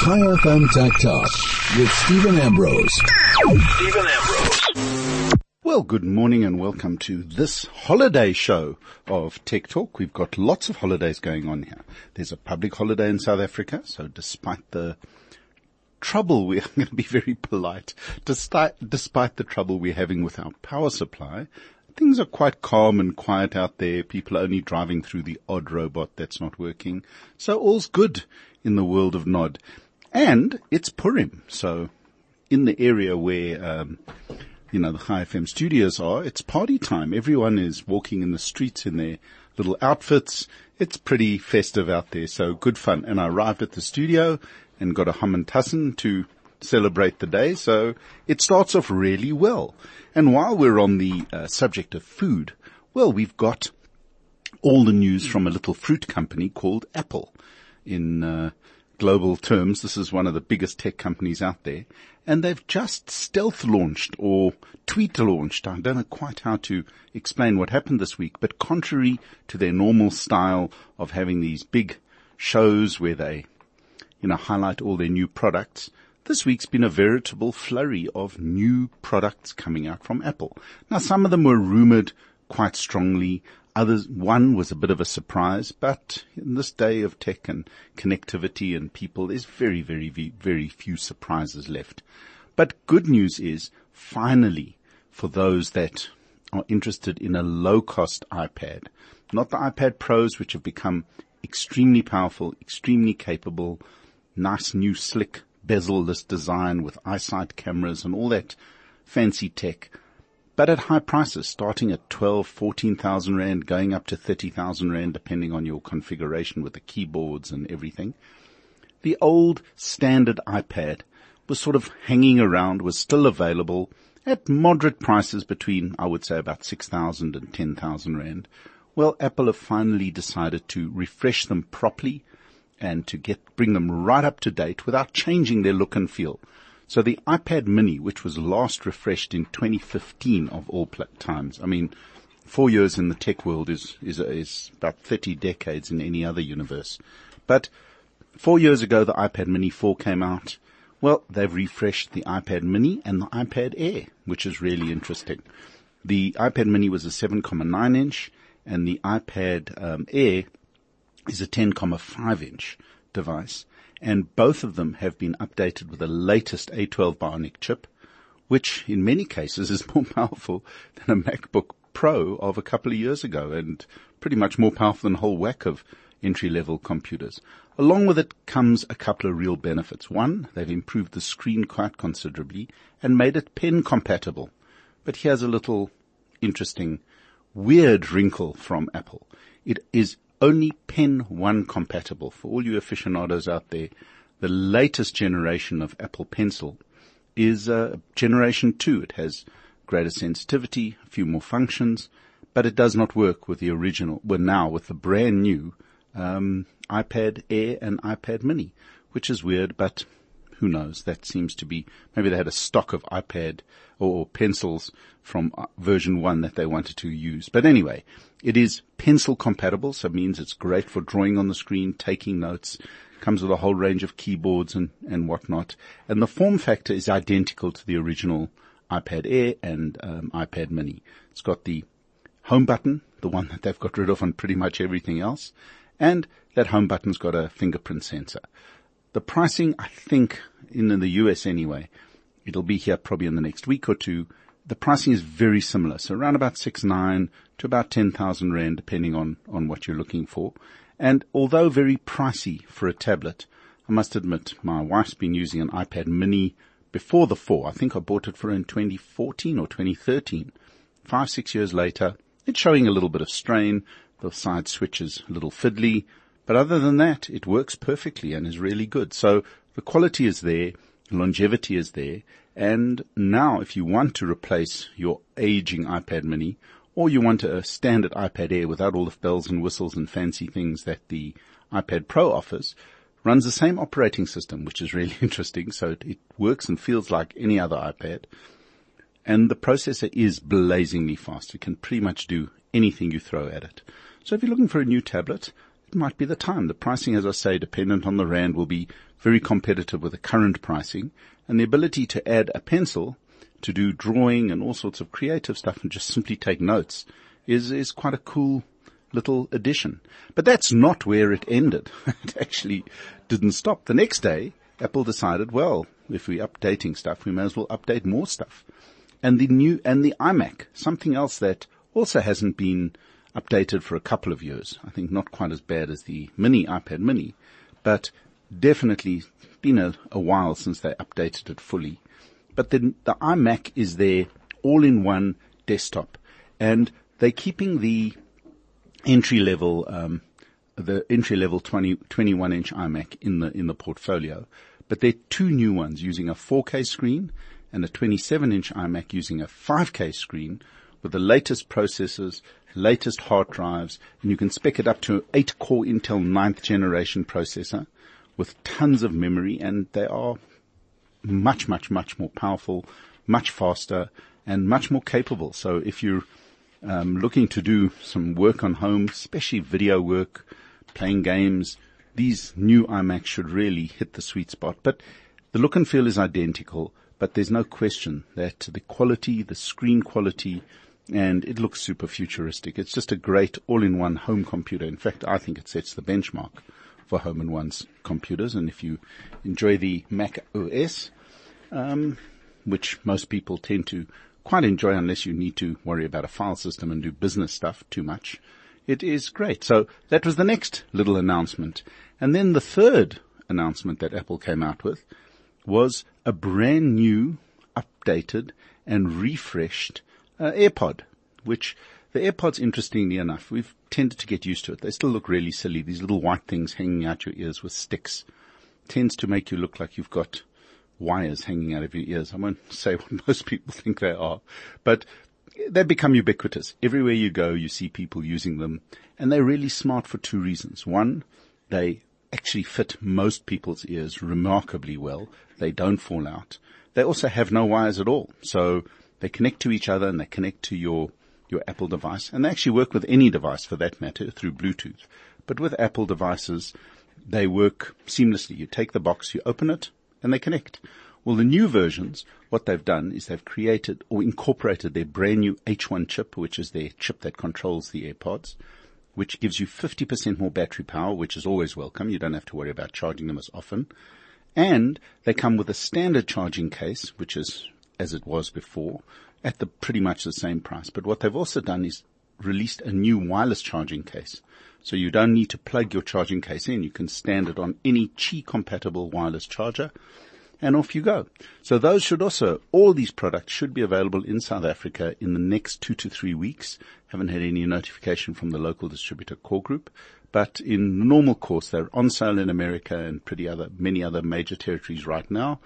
Chai FM Tech Talk with Stephen Ambrose. Stephen Ambrose. Well, good morning and welcome to this holiday show of Tech Talk. We've got lots of holidays going on here. There's a public holiday in South Africa, so despite the trouble we are going to be very polite, despite, despite the trouble we're having with our power supply, things are quite calm and quiet out there. People are only driving through the odd robot that's not working. So all's good in the world of Nod. And it's Purim. So in the area where, um, you know, the Chai FM studios are, it's party time. Everyone is walking in the streets in their little outfits. It's pretty festive out there. So good fun. And I arrived at the studio and got a Hamantaschen to celebrate the day. So it starts off really well. And while we're on the uh, subject of food, well, we've got all the news from a little fruit company called Apple. In uh, global terms, this is one of the biggest tech companies out there. And they've just stealth launched or tweet launched. I don't know quite how to explain what happened this week, but contrary to their normal style of having these big shows where they, you know, highlight all their new products, this week's been a veritable flurry of new products coming out from Apple. Now some of them were rumored quite strongly. Others, one was a bit of a surprise, but in this day of tech and connectivity and people, there's very, very, very few surprises left. But good news is finally for those that are interested in a low cost iPad, not the iPad Pros, which have become extremely powerful, extremely capable, nice new slick bezel-less design with eyesight cameras and all that fancy tech, but at high prices, starting at 12, 14,000 rand, going up to 30,000 rand, depending on your configuration with the keyboards and everything. The old standard iPad was sort of hanging around, was still available at moderate prices between, I would say, about 6,000 and 10,000 rand. Well, Apple have finally decided to refresh them properly and to get, bring them right up to date without changing their look and feel. So the iPad mini, which was last refreshed in 2015 of all times, I mean, four years in the tech world is, is, is about 30 decades in any other universe. But four years ago, the iPad mini 4 came out. Well, they've refreshed the iPad mini and the iPad Air, which is really interesting. The iPad mini was a 7.9 inch and the iPad um, Air is a 10.5 inch device and both of them have been updated with the latest A12 Bionic chip, which in many cases is more powerful than a MacBook Pro of a couple of years ago and pretty much more powerful than a whole whack of entry level computers. Along with it comes a couple of real benefits. One, they've improved the screen quite considerably and made it pen compatible. But here's a little interesting weird wrinkle from Apple. It is only Pen 1 compatible. For all you aficionados out there, the latest generation of Apple Pencil is uh, generation 2. It has greater sensitivity, a few more functions, but it does not work with the original, well now with the brand new um, iPad Air and iPad Mini, which is weird, but who knows? That seems to be, maybe they had a stock of iPad or, pencils from uh, version one that they wanted to use. But anyway, it is pencil compatible, so it means it's great for drawing on the screen, taking notes, comes with a whole range of keyboards and, and whatnot. And the form factor is identical to the original iPad Air and um, iPad Mini. It's got the home button, the one that they've got rid of on pretty much everything else, and that home button's got a fingerprint sensor. The pricing, I think, in the US anyway, it'll be here probably in the next week or two. The pricing is very similar. So around about six nine to about 10,000 rand depending on, what you're looking for. And although very pricey for a tablet, I must admit my wife's been using an iPad mini before the four. I think I bought it for her in 2014 or 2013. Five, six years later, it's showing a little bit of strain. The side switch is a little fiddly. But other than that, it works perfectly and is really good. So the quality is there, longevity is there, and now if you want to replace your aging iPad mini, or you want a standard iPad Air without all the bells and whistles and fancy things that the iPad Pro offers, runs the same operating system, which is really interesting. So it, it works and feels like any other iPad. And the processor is blazingly fast. It can pretty much do anything you throw at it. So if you're looking for a new tablet, might be the time. The pricing, as I say, dependent on the rand, will be very competitive with the current pricing, and the ability to add a pencil to do drawing and all sorts of creative stuff and just simply take notes is is quite a cool little addition. But that's not where it ended. it actually didn't stop. The next day, Apple decided, well, if we're updating stuff, we may as well update more stuff. And the new, and the iMac, something else that also hasn't been updated for a couple of years. I think not quite as bad as the mini iPad mini, but definitely been a, a while since they updated it fully. But the, the iMac is their all-in-one desktop and they're keeping the entry level, um, the entry level 20, 21 inch iMac in the, in the portfolio. But there are two new ones using a 4K screen and a 27 inch iMac using a 5K screen with the latest processors, latest hard drives, and you can spec it up to 8 core Intel 9th generation processor with tons of memory and they are much, much, much more powerful, much faster and much more capable. So if you're um, looking to do some work on home, especially video work, playing games, these new iMacs should really hit the sweet spot. But the look and feel is identical, but there's no question that the quality, the screen quality, and it looks super futuristic. It's just a great all-in-one home computer. In fact, I think it sets the benchmark for home-in-one's computers. And if you enjoy the Mac OS, um, which most people tend to quite enjoy unless you need to worry about a file system and do business stuff too much. It is great. So that was the next little announcement. And then the third announcement that Apple came out with was a brand new, updated and refreshed uh, AirPod, which the AirPods, interestingly enough, we've tended to get used to it. They still look really silly. These little white things hanging out your ears with sticks tends to make you look like you've got wires hanging out of your ears. I won't say what most people think they are, but they become ubiquitous. Everywhere you go, you see people using them and they're really smart for two reasons. One, they actually fit most people's ears remarkably well. They don't fall out. They also have no wires at all. So they connect to each other and they connect to your, your Apple device and they actually work with any device for that matter through Bluetooth. But with Apple devices, they work seamlessly. You take the box, you open it, and they connect. Well, the new versions, what they've done is they've created or incorporated their brand new H1 chip, which is their chip that controls the AirPods, which gives you 50% more battery power, which is always welcome. You don't have to worry about charging them as often. And they come with a standard charging case, which is as it was before, at the pretty much the same price. But what they've also done is released a new wireless charging case. So you don't need to plug your charging case in. You can stand it on any Qi compatible wireless charger and off you go. So those should also, all these products should be available in South Africa in the next two to three weeks. Haven't had any notification from the local distributor core group, but in normal course, they're on sale in America and pretty other, many other major territories right now.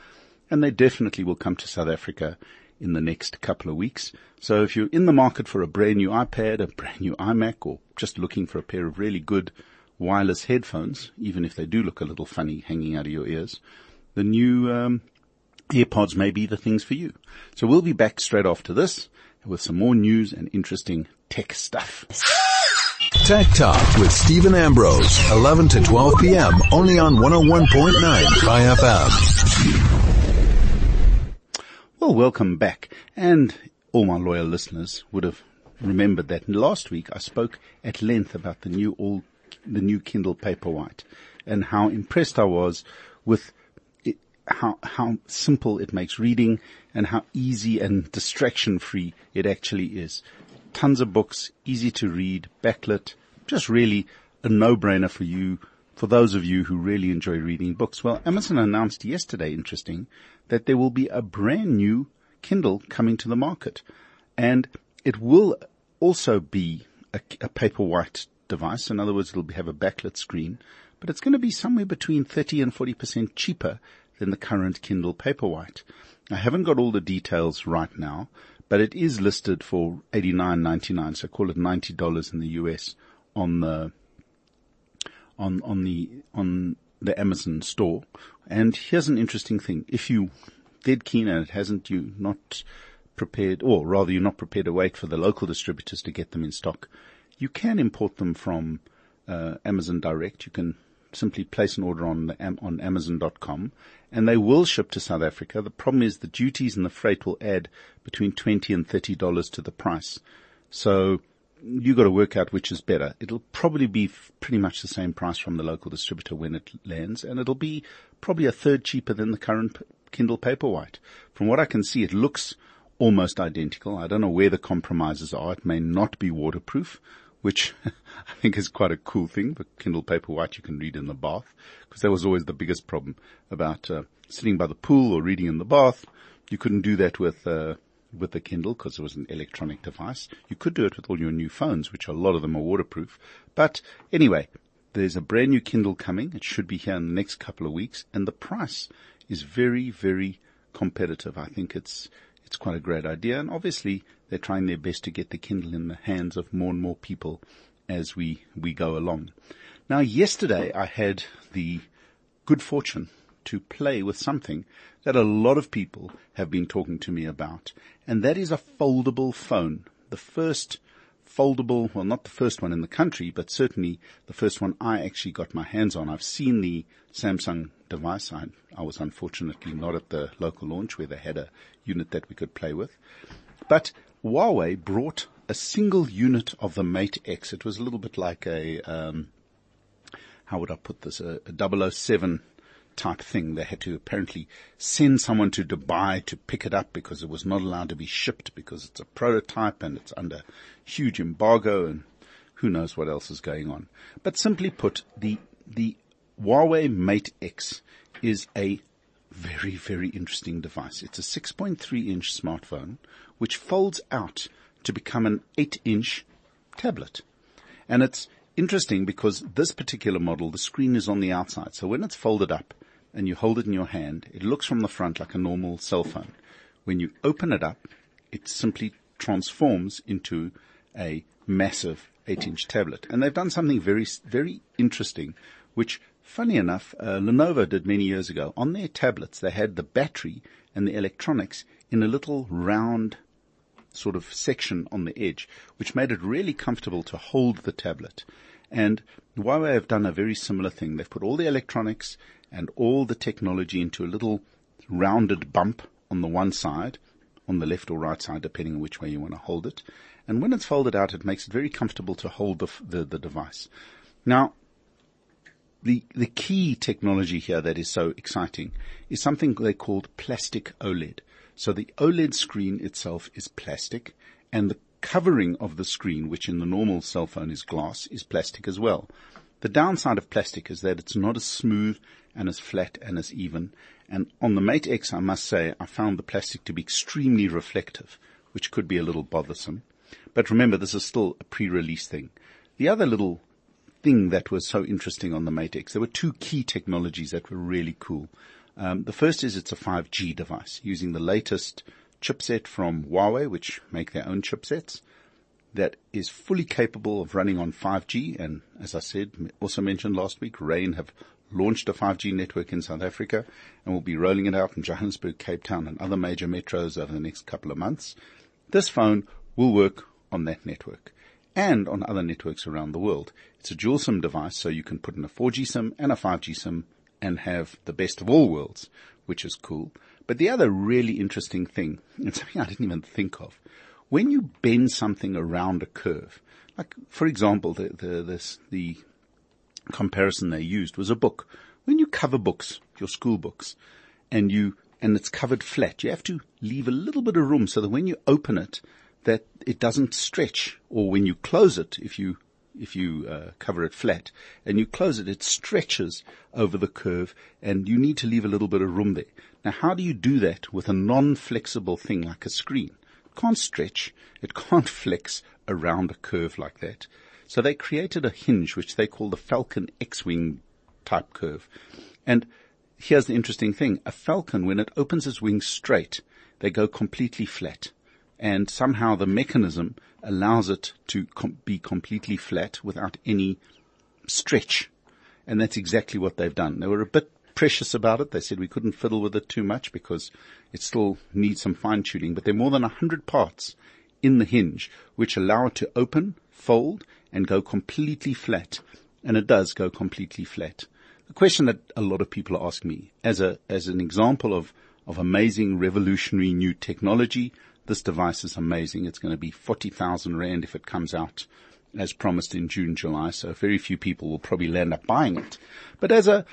And they definitely will come to South Africa in the next couple of weeks. So if you're in the market for a brand new iPad, a brand new iMac, or just looking for a pair of really good wireless headphones, even if they do look a little funny hanging out of your ears, the new um, AirPods may be the things for you. So we'll be back straight after this with some more news and interesting tech stuff. Tech Talk with Stephen Ambrose, 11 to 12 p.m. only on 101.9 FM. Well, welcome back. And all my loyal listeners would have remembered that last week I spoke at length about the new all, the new Kindle Paperwhite and how impressed I was with it, how, how simple it makes reading and how easy and distraction free it actually is. Tons of books, easy to read, backlit, just really a no-brainer for you for those of you who really enjoy reading books. Well, Amazon announced yesterday, interesting, that there will be a brand new Kindle coming to the market. And it will also be a, a Paperwhite device. In other words, it'll have a backlit screen, but it's going to be somewhere between 30 and 40% cheaper than the current Kindle Paperwhite. I haven't got all the details right now, but it is listed for $89.99, so call it $90 in the US on the on, on the, on the Amazon store. And here's an interesting thing. If you dead keen and it hasn't you not prepared, or rather you're not prepared to wait for the local distributors to get them in stock, you can import them from uh, Amazon Direct. You can simply place an order on the, on Amazon.com, and they will ship to South Africa. The problem is the duties and the freight will add between twenty and thirty dollars to the price. So you got to work out which is better. It'll probably be f- pretty much the same price from the local distributor when it lands, and it'll be probably a third cheaper than the current p- Kindle Paperwhite. From what I can see, it looks almost identical. I don't know where the compromises are. It may not be waterproof, which I think is quite a cool thing. The Kindle Paperwhite you can read in the bath, because that was always the biggest problem about uh, sitting by the pool or reading in the bath. You couldn't do that with uh, with the Kindle because it was an electronic device. You could do it with all your new phones, which a lot of them are waterproof. But anyway, there's a brand new Kindle coming. It should be here in the next couple of weeks, and the price is very, very competitive. I think it's it's quite a great idea, and obviously they're trying their best to get the Kindle in the hands of more and more people as we we go along. Now, yesterday I had the good fortune to play with something that a lot of people have been talking to me about, and that is a foldable phone. The first foldable, well not the first one in the country, but certainly the first one I actually got my hands on. I've seen the Samsung device. I, I was unfortunately not at the local launch where they had a unit that we could play with. But Huawei brought a single unit of the Mate X. It was a little bit like a, um, how would I put this, a, a 007 type thing. They had to apparently send someone to Dubai to pick it up because it was not allowed to be shipped because it's a prototype and it's under huge embargo and who knows what else is going on. But simply put, the, the Huawei Mate X is a very, very interesting device. It's a 6.3 inch smartphone which folds out to become an 8 inch tablet. And it's interesting because this particular model, the screen is on the outside. So when it's folded up and you hold it in your hand, it looks from the front like a normal cell phone. When you open it up, it simply transforms into a massive 8 inch tablet. And they've done something very, very interesting, which funny enough, uh, Lenovo did many years ago. On their tablets, they had the battery and the electronics in a little round sort of section on the edge, which made it really comfortable to hold the tablet. And Huawei have done a very similar thing. They've put all the electronics and all the technology into a little rounded bump on the one side, on the left or right side, depending on which way you want to hold it. And when it's folded out, it makes it very comfortable to hold the, the, the device. Now, the, the key technology here that is so exciting is something they called plastic OLED. So the OLED screen itself is plastic and the covering of the screen, which in the normal cell phone is glass, is plastic as well. The downside of plastic is that it's not as smooth and as flat and as even. And on the Mate X, I must say, I found the plastic to be extremely reflective, which could be a little bothersome. But remember, this is still a pre-release thing. The other little thing that was so interesting on the Mate X, there were two key technologies that were really cool. Um, the first is it's a 5G device using the latest chipset from Huawei, which make their own chipsets that is fully capable of running on 5G. And as I said, also mentioned last week, Rain have launched a 5G network in South Africa and will be rolling it out in Johannesburg, Cape Town and other major metros over the next couple of months. This phone will work on that network and on other networks around the world. It's a dual SIM device, so you can put in a 4G SIM and a 5G SIM and have the best of all worlds, which is cool. But the other really interesting thing, and something I didn't even think of, when you bend something around a curve, like for example, the, the, this, the comparison they used was a book. When you cover books, your school books, and you, and it's covered flat, you have to leave a little bit of room so that when you open it, that it doesn't stretch, or when you close it, if you if you uh, cover it flat and you close it, it stretches over the curve, and you need to leave a little bit of room there. Now, how do you do that with a non-flexible thing like a screen? It can't stretch, it can't flex around a curve like that. So they created a hinge which they call the Falcon X-wing type curve, and here's the interesting thing: a falcon, when it opens its wings straight, they go completely flat and somehow the mechanism allows it to com- be completely flat without any stretch. And that's exactly what they've done. They were a bit precious about it. They said we couldn't fiddle with it too much because it still needs some fine tuning, but there are more than a hundred parts in the hinge which allow it to open, fold, and go completely flat and it does go completely flat. The question that a lot of people ask me as a, as an example of, of amazing revolutionary new technology, this device is amazing. It's going to be 40,000 rand if it comes out as promised in June, July. So very few people will probably land up buying it. But as a,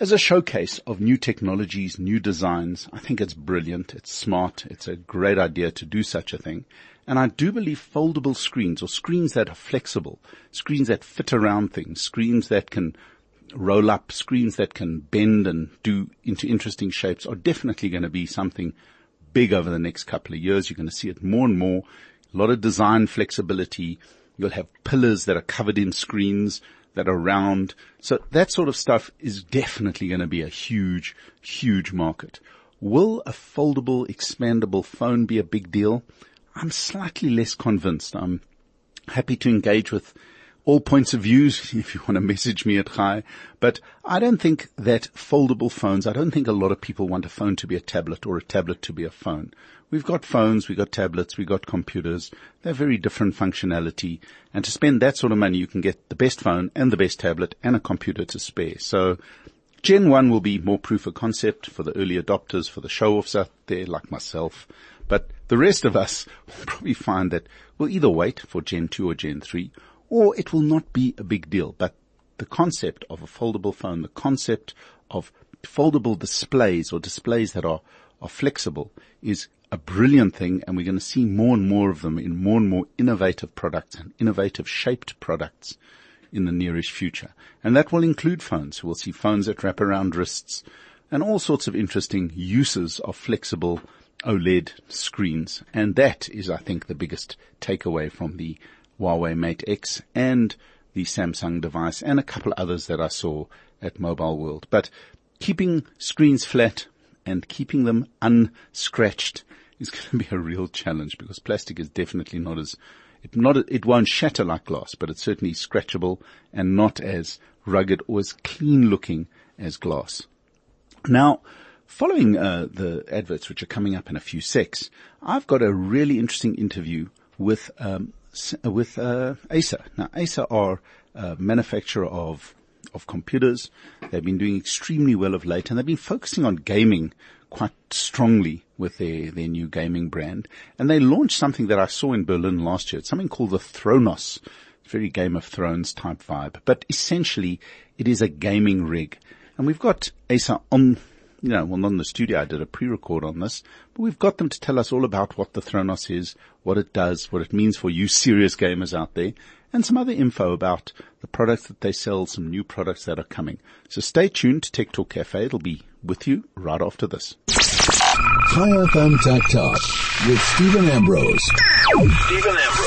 as a showcase of new technologies, new designs, I think it's brilliant. It's smart. It's a great idea to do such a thing. And I do believe foldable screens or screens that are flexible, screens that fit around things, screens that can roll up, screens that can bend and do into interesting shapes are definitely going to be something big over the next couple of years. You're going to see it more and more. A lot of design flexibility. You'll have pillars that are covered in screens that are round. So that sort of stuff is definitely going to be a huge, huge market. Will a foldable, expandable phone be a big deal? I'm slightly less convinced. I'm happy to engage with all points of views if you want to message me at Chai. But I don't think that foldable phones, I don't think a lot of people want a phone to be a tablet or a tablet to be a phone. We've got phones, we've got tablets, we've got computers. They're very different functionality. And to spend that sort of money, you can get the best phone and the best tablet and a computer to spare. So Gen 1 will be more proof of concept for the early adopters, for the show-offs out there like myself. But the rest of us will probably find that we'll either wait for Gen 2 or Gen 3, or it will not be a big deal. But the concept of a foldable phone, the concept of foldable displays or displays that are, are flexible is a brilliant thing and we're going to see more and more of them in more and more innovative products and innovative shaped products in the nearish future. And that will include phones. We'll see phones that wrap around wrists and all sorts of interesting uses of flexible OLED screens. And that is, I think, the biggest takeaway from the Huawei Mate X and the Samsung device and a couple others that I saw at Mobile World. But keeping screens flat and keeping them unscratched is going to be a real challenge because plastic is definitely not as it not it won't shatter like glass, but it's certainly scratchable and not as rugged or as clean looking as glass. Now, following uh, the adverts which are coming up in a few secs, I've got a really interesting interview with um, with uh, Acer. Now, Acer are a manufacturer of of computers. They've been doing extremely well of late, and they've been focusing on gaming quite strongly with their, their new gaming brand. And they launched something that I saw in Berlin last year. It's something called the Thronos. It's very Game of Thrones type vibe. But essentially, it is a gaming rig. And we've got Acer on, you know, well not in the studio, I did a pre-record on this, but we've got them to tell us all about what the Thronos is, what it does, what it means for you serious gamers out there, and some other info about the products that they sell, some new products that are coming. So stay tuned to Tech Talk Cafe. It'll be with you right after this. Chai FM Tech Talk with Stephen Ambrose. Stephen Ambrose.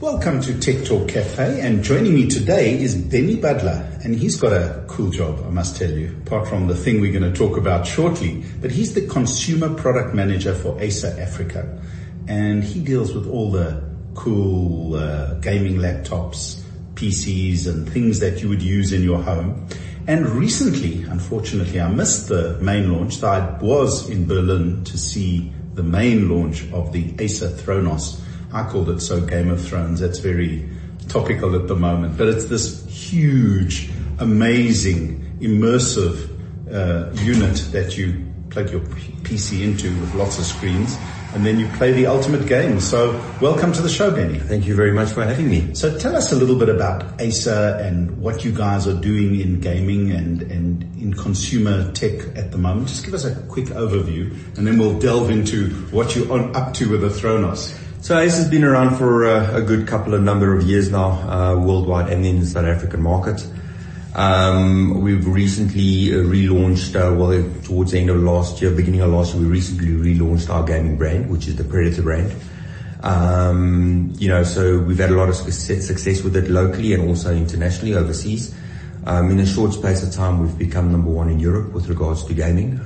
Welcome to Tech Talk Cafe and joining me today is Benny Butler and he's got a cool job, I must tell you, apart from the thing we're going to talk about shortly, but he's the consumer product manager for Acer Africa and he deals with all the cool uh, gaming laptops, PCs and things that you would use in your home. And recently, unfortunately, I missed the main launch. I was in Berlin to see the main launch of the Acer Thronos. I called it so Game of Thrones. That's very topical at the moment, but it's this huge, amazing, immersive uh, unit that you plug your PC into with lots of screens and then you play the ultimate game. So welcome to the show, Benny. Thank you very much for having me. So tell us a little bit about Acer and what you guys are doing in gaming and, and in consumer tech at the moment. Just give us a quick overview and then we'll delve into what you're up to with the Thronos. So Ace has been around for uh, a good couple of number of years now, uh, worldwide and in the South African market. Um, we've recently uh, relaunched, well, towards the end of last year, beginning of last year, we recently relaunched our gaming brand, which is the Predator brand. Um, you know, so we've had a lot of success, with it locally and also internationally overseas. Um, in a short space of time, we've become number one in Europe with regards to gaming,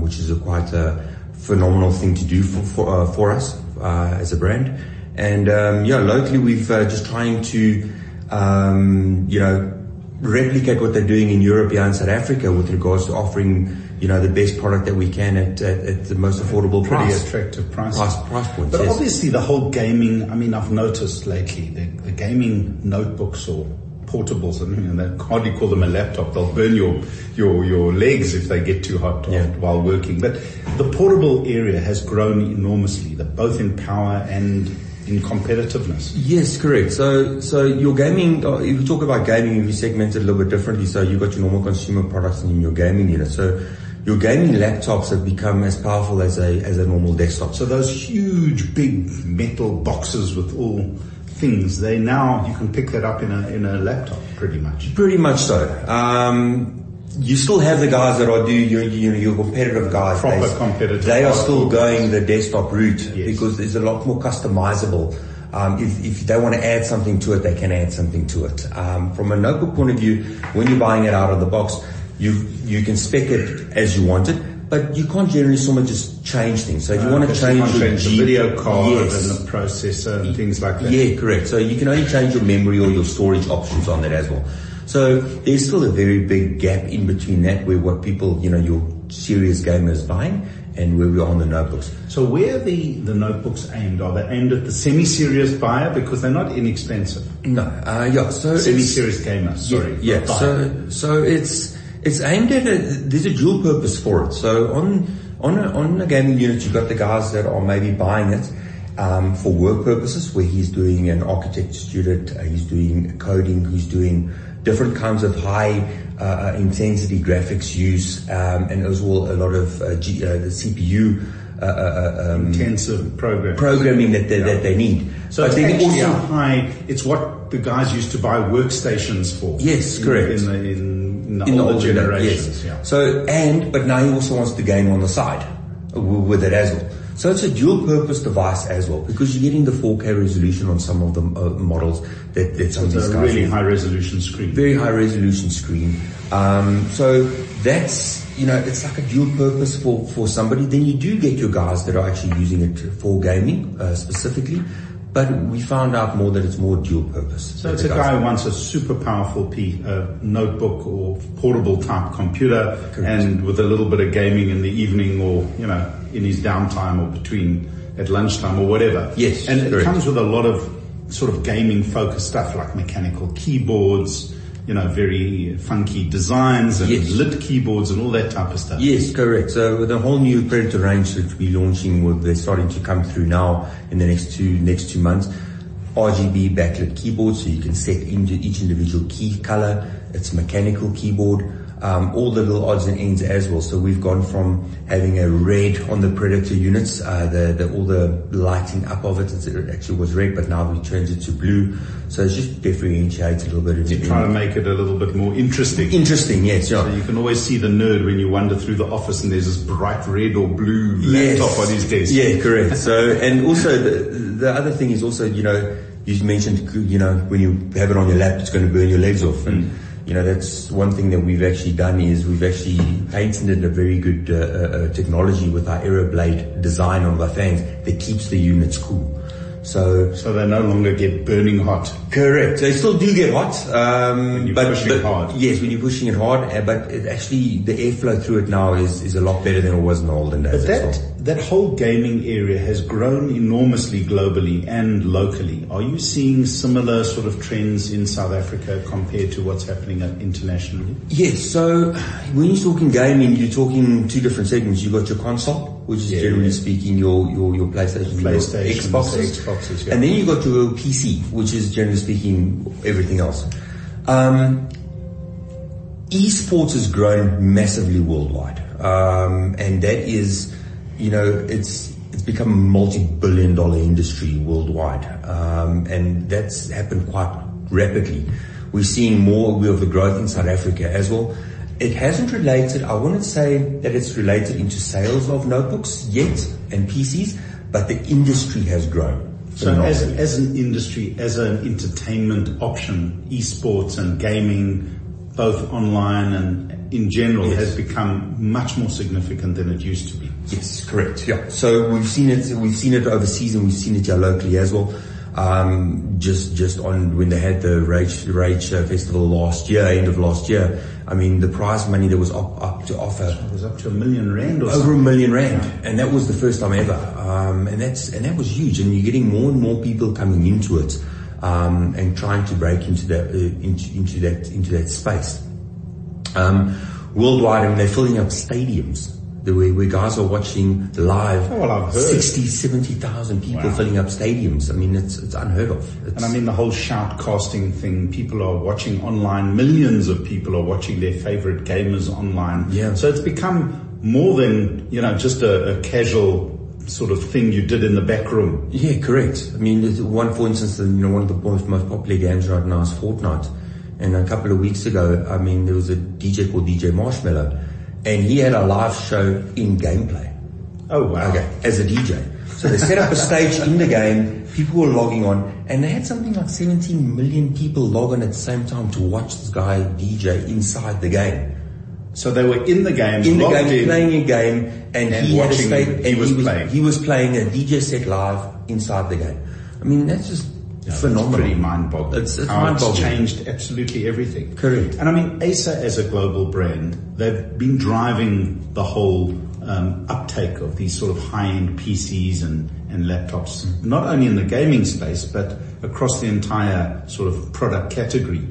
which is a quite a phenomenal thing to do for for, us as a brand. And um, yeah, locally, we've uh, just trying to, um, you know, replicate what they're doing in Europe and South Africa with regards to offering, you know, the best product that we can at, at, at the most affordable Pretty price. attractive price. Price, price points, But yes. obviously the whole gaming, I mean, I've noticed lately the, the gaming notebooks or portables, and you know, they hardly call them a laptop. They'll burn your your your legs if they get too hot Yeah. while working. But the portable area has grown enormously, both in power and in competitiveness. Yes, correct. So, so your gaming, uh, if you talk about gaming, if you segment it a little bit differently, so you've got your normal consumer products and your gaming unit. So your gaming laptops have become as powerful as a, as a normal desktop. So those huge, big metal boxes with all things, they now you can pick that up in a in a laptop, pretty much. Pretty much so. Um, you still have the guys that are do your, your, your competitive guys. Proper they, competitive They are still going the desktop route Yes. because there's a lot more customizable. Um, if, if they want to add something to it, they can add something to it. Um, from a notebook point of view, when you're buying it out of the box, you you can spec it as you want it, but you can't generally so much just change things. So if you want to change, your change the G- video card yes. and the processor and things like that. Yeah, correct. So you can only change your memory or your storage options on that as well. So there's still a very big gap in between that where what people, you know, your serious gamers buying and where we are on the notebooks. So where are the, the notebooks aimed? Are they aimed at the semi-serious buyer because they're not inexpensive? No, uh, yeah, so Semi-serious gamer, sorry. Yeah, buyer. so so it's it's aimed at a, there's a dual purpose for it. So on on a, on a gaming unit, you've got the guys that are maybe buying it um, for work purposes, where he's doing an architect student, uh, he's doing coding, he's doing different kinds of high uh, intensity graphics use, um, and as well a lot of uh, G, uh, the CPU. Uh, uh, um, intensive program. programming that they, Yeah. that they need. So but it's also high, it's what the guys used to buy workstations for. Yes, in, correct. In the, in, in the in the older older generations, yes. yeah. So and but now he also wants to game on the side with it as well. So it's a dual purpose device as well because you're getting the 4K resolution on some of the uh, models that, that some of these guys really high resolution screen. very high resolution screen. Um, so that's you know it's like a dual purpose for for somebody. Then you do get your guys that are actually using it for gaming uh, specifically. But we found out more that it's more dual purpose. So it's a guy who wants a super powerful P, uh, notebook or portable type computer and with a little bit of gaming in the evening or, you know, in his downtime or between at lunchtime or whatever. Yes, And it correct. comes with a lot of sort of gaming focused stuff like mechanical keyboards, you know, very funky designs and Yes. lit keyboards and all that type of stuff. Yes, correct. So with the whole new Predator range that we're launching, with they're starting to come through now in the next two next two months. RGB backlit keyboard, so you can set into each individual key color. It's mechanical keyboard. Um, all the little odds and ends as well. So we've gone from having a red on the Predator units, uh, the, the all the lighting up of it, it actually was red, but now we changed it to blue. So it's just differentiates a little bit. in- Try to make it a little bit more interesting. Interesting, yes, yeah. So you can always see the nerd when you wander through the office and there's this bright red or blue laptop on his desk. Yeah, correct. So, and also the, the other thing is also, you know, you mentioned, you know, when you have it on your lap, it's going to burn your legs off. And, you know, that's one thing that we've actually done is we've actually patented a very good uh, uh, uh, technology with our Aeroblade design on our fans that keeps the units cool. So, So they no longer get burning hot. Correct. They still do get hot, um, you're but, pushing but- it hard. Yes, when you're pushing it hard, uh, but it actually the airflow through it now is, is a lot better than it was in the olden days. But that, that whole gaming area has grown enormously globally and locally. Are you seeing similar sort of trends in South Africa compared to what's happening internationally? Yes, so when you're talking gaming, you're talking two different segments. You've got your console, which is Yeah, generally yeah. speaking your, your, your PlayStation, your PlayStations, Xboxes. Xboxes, yeah. And then you've got your PC, which is generally speaking everything else. Um, esports has grown massively worldwide. Um, and that is, you know, it's, it's become a multi-billion dollar industry worldwide. Um, and that's happened quite rapidly. We're seeing more of the growth in South Africa as well. It hasn't related, I wouldn't say that it's related into sales of notebooks yet and PCs, but the industry has grown. So as, as an industry, as an entertainment option, esports and gaming, both online and in general, Yes. has become much more significant than it used to be. Yes, correct. Yeah. So we've seen it. We've seen it overseas, and we've seen it here locally as well. Um, just just on when they had the Rage Rage Festival last year, end of last year. I mean, the prize money that was up up to offer It was up to a million rand or over a million rand, and that was the first time ever. Um, and that's and that was huge. And you're getting more and more people coming into it. Um, and trying to break into that uh, into, into that into that space. Um, worldwide, I mean, they're filling up stadiums. The way where guys are watching live, Oh, well, I've heard. 60, 70,000 people Wow. filling up stadiums. I mean, it's, it's unheard of. I mean the whole shoutcasting thing, people are watching online, millions of people are watching their favorite gamers online. Yeah. So it's become more than, you know, just a, a casual sort of thing you did in the back room. Yeah, correct. I mean, one, for instance, you know, one of the most, most popular games right now is Fortnite. And a couple of weeks ago, I mean, there was a DJ called DJ Marshmello, and he had a live show in gameplay. Oh wow. Okay, as a DJ. So they set up a stage in the game, people were logging on, and they had something like 17 million people log on at the same time to watch this guy DJ inside the game. So they were in the game, In the game, in. playing a game, and, And he had a watching him. and He was was, playing. He was playing a DJ set live inside the game. I mean, that's just phenomenal. Pretty mind-boggling. It's, it's mind-boggling. changed absolutely everything. Correct. And I mean, Acer as a global brand, they've been driving the whole um, uptake of these sort of high-end PCs and, and laptops, not only in the gaming space, but across the entire sort of product category.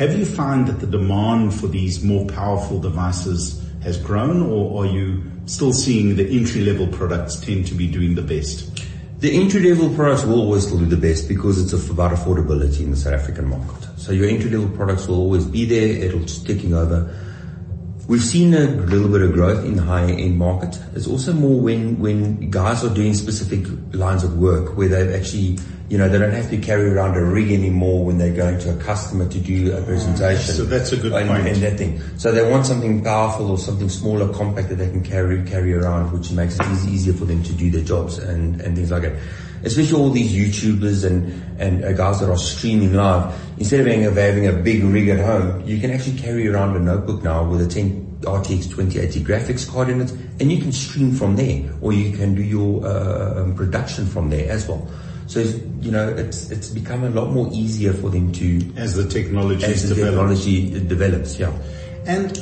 Have you found that the demand for these more powerful devices has grown, or are you still seeing the entry-level products tend to be doing the best? The entry-level products will always still do the best because it's about affordability in the South African market. So your entry-level products will always be there. It'll just ticking over. We've seen a little bit of growth in the higher-end market. It's also more when, when guys are doing specific lines of work where they've actually, you know, they don't have to carry around a rig anymore when they're going to a customer to do a presentation. So that's a good and, point. And that thing. So they want something powerful or something smaller, compact that they can carry carry around, which makes it easy, easier for them to do their jobs and, and things like that. Especially all these YouTubers and and uh, guys that are streaming live. Instead of having, of having a big rig at home, you can actually carry around a notebook now with a 10 RTX 2080 graphics card in it, and you can stream from there, or you can do your uh, um, production from there as well. So you know, it's it's become a lot more easier for them to As the technology as the developed. technology develops. Yeah. And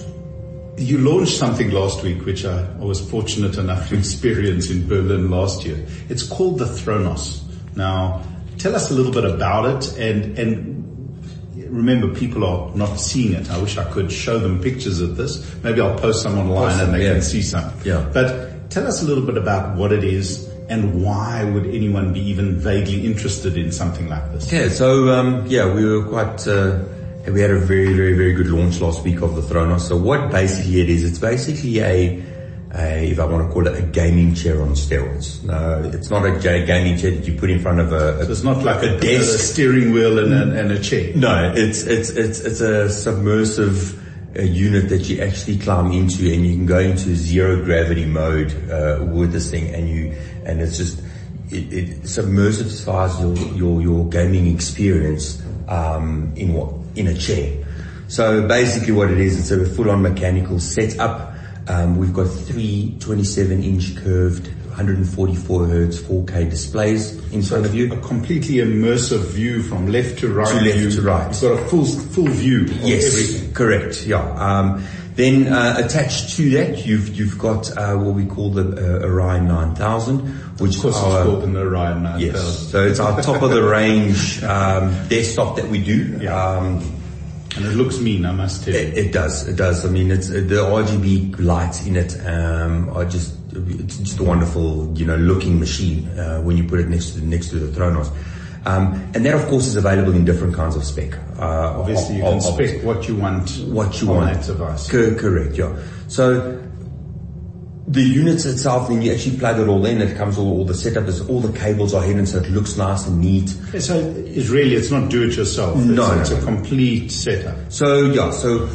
you launched something last week, which I, I was fortunate enough to experience in Berlin last year. It's called the Thronos. Now, tell us a little bit about it and, and remember people are not seeing it. I wish I could show them pictures of this. Maybe I'll post some online Post and they yeah. can see some. Yeah. But tell us a little bit about what it is and why would anyone be even vaguely interested in something like this? Yeah, so um, yeah, we were quite. Uh, we had a very, very, very good launch last week of the Thronos. So what basically it is, it's basically a, a if I want to call it a gaming chair on steroids. No, it's not a gaming chair that you put in front of a, a It's not like a, a desk. a steering wheel and a, and a chair. No, it's it's it's it's a submersive uh, unit that you actually climb into, and you can go into zero gravity mode uh, with this thing, and you and it's just it, it submersifies your your your gaming experience um, in what in a chair. So basically, what it is, it's a full-on mechanical setup. Um, we've got three 27-inch curved 144 hertz 4K displays in front of you. a completely immersive view from left to right. To left to right. You've got a full full view Yes, everything. correct. Yeah. Um, then uh, attached to that, you've you've got uh, what we call the uh, Orion 9000, which Of course, is our called an Orion 9000. yes. So it's our top of the range um, desktop that we do. Yeah. Um, And it looks mean, I must tell you. it, it does. It does. I mean, it's the RGB lights in it um, are just it's just a wonderful, you know, looking machine uh, when you put it next to next to the Thronos. Um, and that, of course, is available in different kinds of spec. Uh, Obviously, you can spec what you want what you on want. that device. Cor- correct, yeah. So the units itself, then you actually plug it all in. It comes all, all the setup is all the cables are hidden, so it looks nice and neat. So it's really, it's not do it yourself. It's, No, no, it's a complete setup. So yeah, so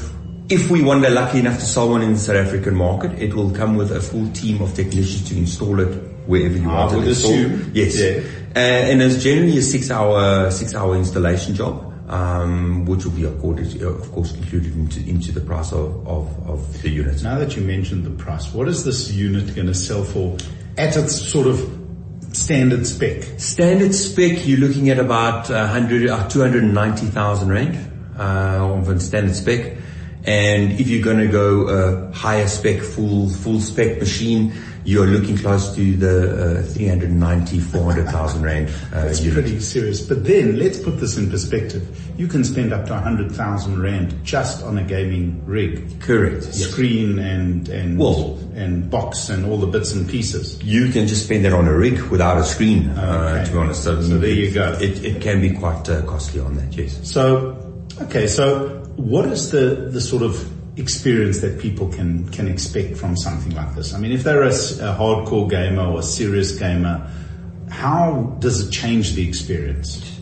if we one day lucky enough to sell one in the South African market, it will come with a full team of technicians to install it wherever you I want it would installed. assume. Yes, Yeah. uh, and it's generally a six-hour six-hour installation job. Um, which will be, of course, of course, included into, into the price of, of, of the unit. Now that you mentioned the price, what is this unit going to sell for at its sort of standard spec? Standard spec, you're looking at about 100, uh, 290,000 rand uh, of a standard spec. And if you're going to go a higher spec, full full spec machine, you're looking close to the uh, 390, 400,000 rand uh, It's unit. pretty serious. But then let's put this in perspective. You can spend up to 100,000 rand just on a gaming rig. Correct. Screen and, and, Well- and box and all the bits and pieces. You can just spend that on a rig without a screen, uh, to be honest. So there you go. It, it can be quite uh, costly on that, yes. So, okay, so what is the, the sort of experience that people can, can expect from something like this? I mean, if they're a hardcore gamer or a serious gamer, how does it change the experience?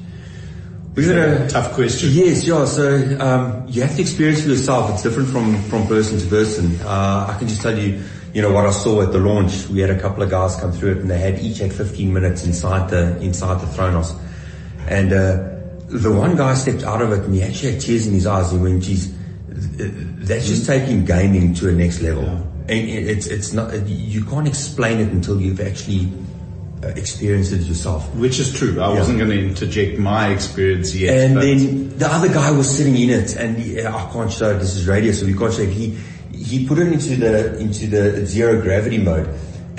We're gonna, Tough question. Yes, yeah. So um, you have to experience for yourself. It's different from from person to person. Uh, I can just tell you, you know, what I saw at the launch. We had a couple of guys come through it, and they had each had 15 minutes inside the inside the Thronos, and uh, the one guy stepped out of it, and he actually had tears in his eyes. He went, "Geez, that's just taking gaming to a next level." And it's it's not you can't explain it until you've actually uh, experienced it yourself. Which is true. I wasn't going to interject my experience yet. And then the other guy was sitting in it, and he, I can't show it. This is radio, so we can't show it. He he put it into the into the zero gravity mode,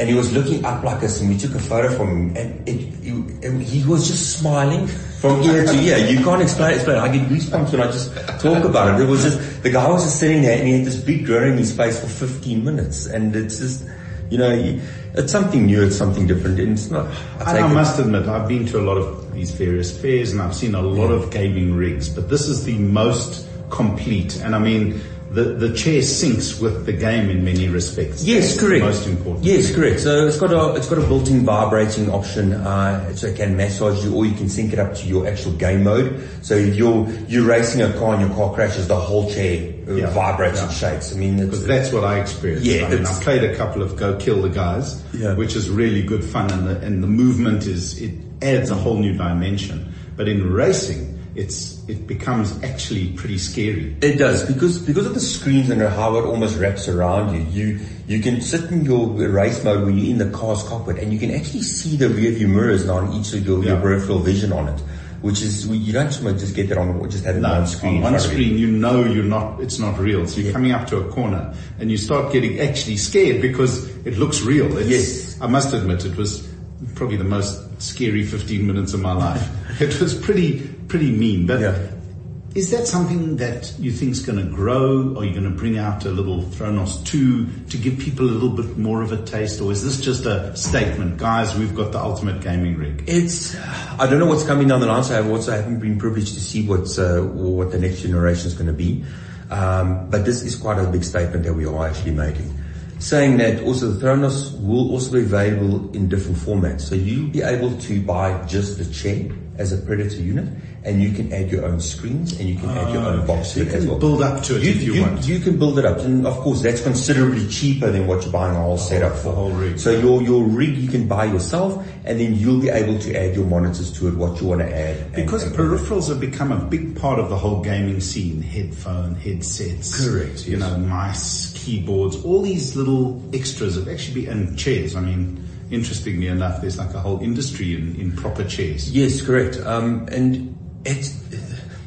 and he was looking up like us, And we took a photo from him, and it, it, and he was just smiling from ear to ear. You can't explain explain. it. I get goosebumps when I just talk about it. It was just the guy was just sitting there, and he had this big grin in his face for 15 minutes, and it's just. You know, it's something new, it's something different, and it's not. I And I it- must admit, I've been to a lot of these various fairs and I've seen a lot of gaming rigs, but this is the most complete. And I mean, the, the chair syncs with the game in many respects. Yes, That's the correct. most important. Yes, correct. So it's got a it's got a built-in vibrating option, uh, so it can massage you, or you can sync it up to your actual game mode. So if you're you're racing a car and your car crashes, the whole chair uh, Yeah, vibrates yeah. and shakes. I mean, Because that's what I experienced. Yeah, I mean, I played a couple of Go Kill the Guys, Yeah. which is really good fun and the, and the movement is, it adds a whole new dimension. But in racing, it's, it becomes actually pretty scary. It does because because of the screens and how it almost wraps around you. You you can sit in your race mode when you're in the car's cockpit, and you can actually see the rear view mirrors now on each of your, your peripheral vision on it, which is you don't just just get that on just have it on one screen. on one you. screen, you know you're not, it's not real. So you're coming up to a corner and you start getting actually scared because it looks real. It's, Yes. I must admit it was probably the most scary 15 minutes of my life. it was pretty, pretty mean, but Yeah. is that something that you think is going to grow? Are you going to bring out a little Thronos 2 to give people a little bit more of a taste? Or is this just a statement? Guys, we've got the ultimate gaming rig. It's, I don't know what's coming down the line, so I also haven't been privileged to see what's, uh, what the next generation is going to be. Um, but this is quite a big statement that we are actually making. Saying that also the Thronos will also be available in different formats. So you'll be able to buy just the chair as a Predator unit and you can add your own screens and you can add your own box So you to as can well. build up to it you, if you want. You can build it up, and of course that's considerably cheaper than what you're buying a whole setup for. whole rig. So your your rig you can buy yourself, and then you'll be able to add your monitors to it, what you want to add. and- Because and- peripherals have become a big part of the whole gaming scene. Headphone, headsets. Correct, You yes. know, mice, keyboards, all these little extras have actually been, and chairs. I mean, interestingly enough, there's like a whole industry in, in proper chairs. Yes, correct. Um, and it's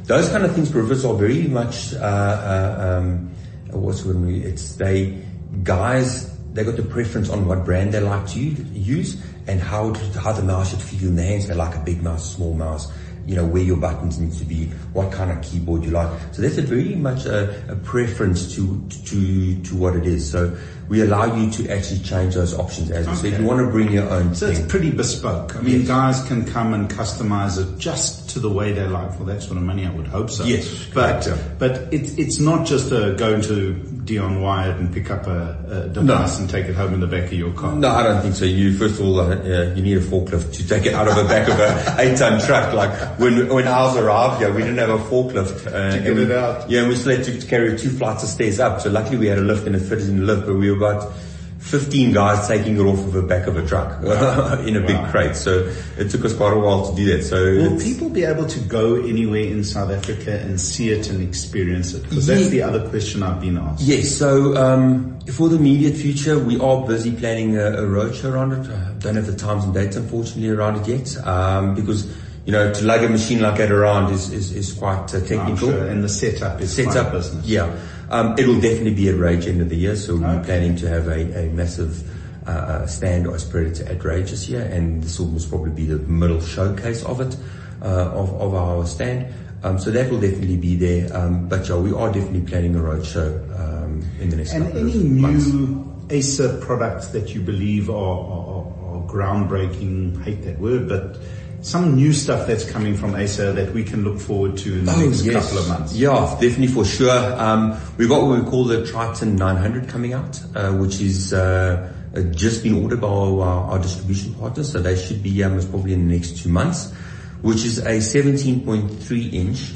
those kind of things. Peripherals are very much uh, uh, um, what's when we it's they guys they got the preference on what brand they like to use and how it, how the mouse should feel in the hands. They like a big mouse, small mouse. You know where your buttons need to be, what kind of keyboard you like. So that's a very much a, a preference to to to what it is. So we allow you to actually change those options as well. So if you want to bring your own So it's pretty bespoke. I mean, Yes. guys can come and customize it just to the way they like for that sort of money. I would hope so. Yes, but correct, but it's it's not just a go into Dion Wired and pick up a, a device and take it home in the back of your car. No, I don't think so. You first of all, uh, uh, you need a forklift to take it out of the back of a eight-ton truck. Like when when ours arrived here, we didn't have a forklift uh, To get we- it out. Yeah, we still had to carry two flights of stairs up. So luckily we had a lift and it fitted in the lift. But we were about 15 guys taking it off of the back of a truck in a big crate. So it took us quite a while to do that. So Will people be able to go anywhere in South Africa and see it and experience it? Because that's the other question I've been asked. Yes, so um, for the immediate future, we are busy planning a, a roadshow around it. I don't have the times and dates, unfortunately, around it yet, um, because you know to lug a machine like that around is is, is quite uh, technical. sure. And the setup is Set quite up, a business. yeah. Um, it will definitely be at Rage end of the year, so we're planning to have a, massive uh, uh, stand as Predator at Rage this year, and this will most probably be the middle showcase of it, uh, of, our stand. Um, so that will definitely be there. Um, but yeah, we are definitely planning a road show um, in the next And couple any of months. new Acer products that you believe are groundbreaking, hate that word, but some new stuff that's coming from Acer that we can look forward to in the next couple of months. Yeah, definitely for sure. Um, we've got what we call the Triton 900 coming out, uh, which is uh, uh, just been ordered by our, our distribution partners, so they should be um, most probably in the next two months, which is a 17.3 inch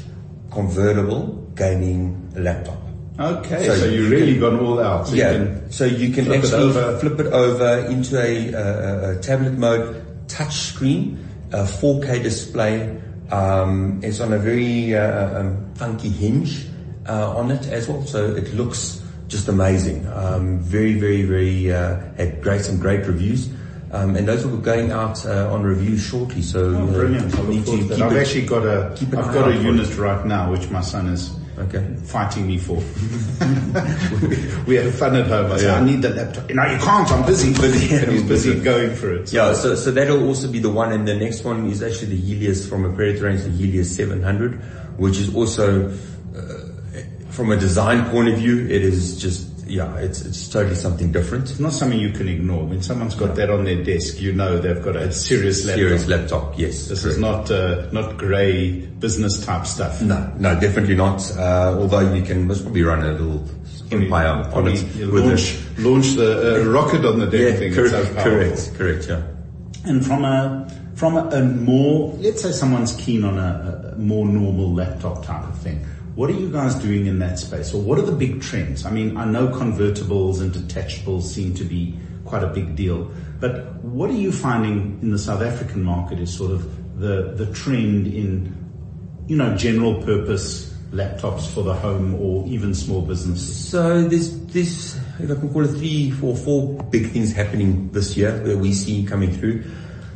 convertible gaming laptop. Okay, So so, you you really can- gone all out. So yeah, you can so you can flip actually over. flip it over into a, a, a tablet mode, touch screen, 4K display. Um, it's on a very uh, um, funky hinge uh, on it as well, so it looks just amazing. Um, very, very, very uh, had great some great reviews. Um, and those will be going out uh, on review shortly. So Oh, brilliant. I look forward to that. I've actually got a, keep an I've got a unit right now, which my son is Okay. fighting me for. we have fun at home. I say, Yeah. I need the laptop. No, you can't. I'm busy. Busy. and he's busy going for it. Yeah, so, so that'll also be the one, and the next one is actually the Helios from a Predator range, the Helios 700, which is also, uh, from a design point of view, it is just, yeah, it's, it's totally something different. It's not something you can ignore. When someone's got that on their desk, you know they've got a serious laptop. Serious laptop, yes. This correct. is not uh, not grey business type stuff. No, no, definitely not. Uh, although you can most probably run a little empire on it. with launch, launch the uh, rocket on the a- damn yeah, thing. Correct, so correct, correct, yeah. And from a from a, a more, let's say someone's keen on a, a more normal laptop type of thing. What are you guys doing in that space, or what are the big trends? I mean, I know convertibles and detachables seem to be quite a big deal, but what are you finding in the South African market is sort of the the trend in, you know, general purpose laptops for the home or even small businesses? So there's if I can call it three, four, four big things happening this year that we see coming through.